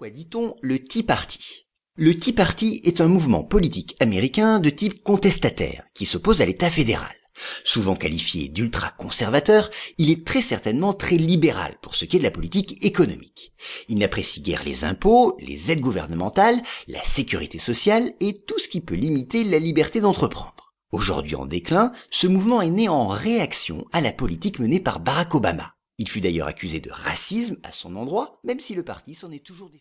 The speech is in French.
Pourquoi dit-on le Tea Party? Le Tea Party est un mouvement politique américain de type contestataire qui s'oppose à l'État fédéral. Souvent qualifié d'ultra-conservateur, il est très certainement très libéral pour ce qui est de la politique économique. Il n'apprécie guère les impôts, les aides gouvernementales, la sécurité sociale et tout ce qui peut limiter la liberté d'entreprendre. Aujourd'hui en déclin, ce mouvement est né en réaction à la politique menée par Barack Obama. Il fut d'ailleurs accusé de racisme à son endroit, même si le parti s'en est toujours défendu.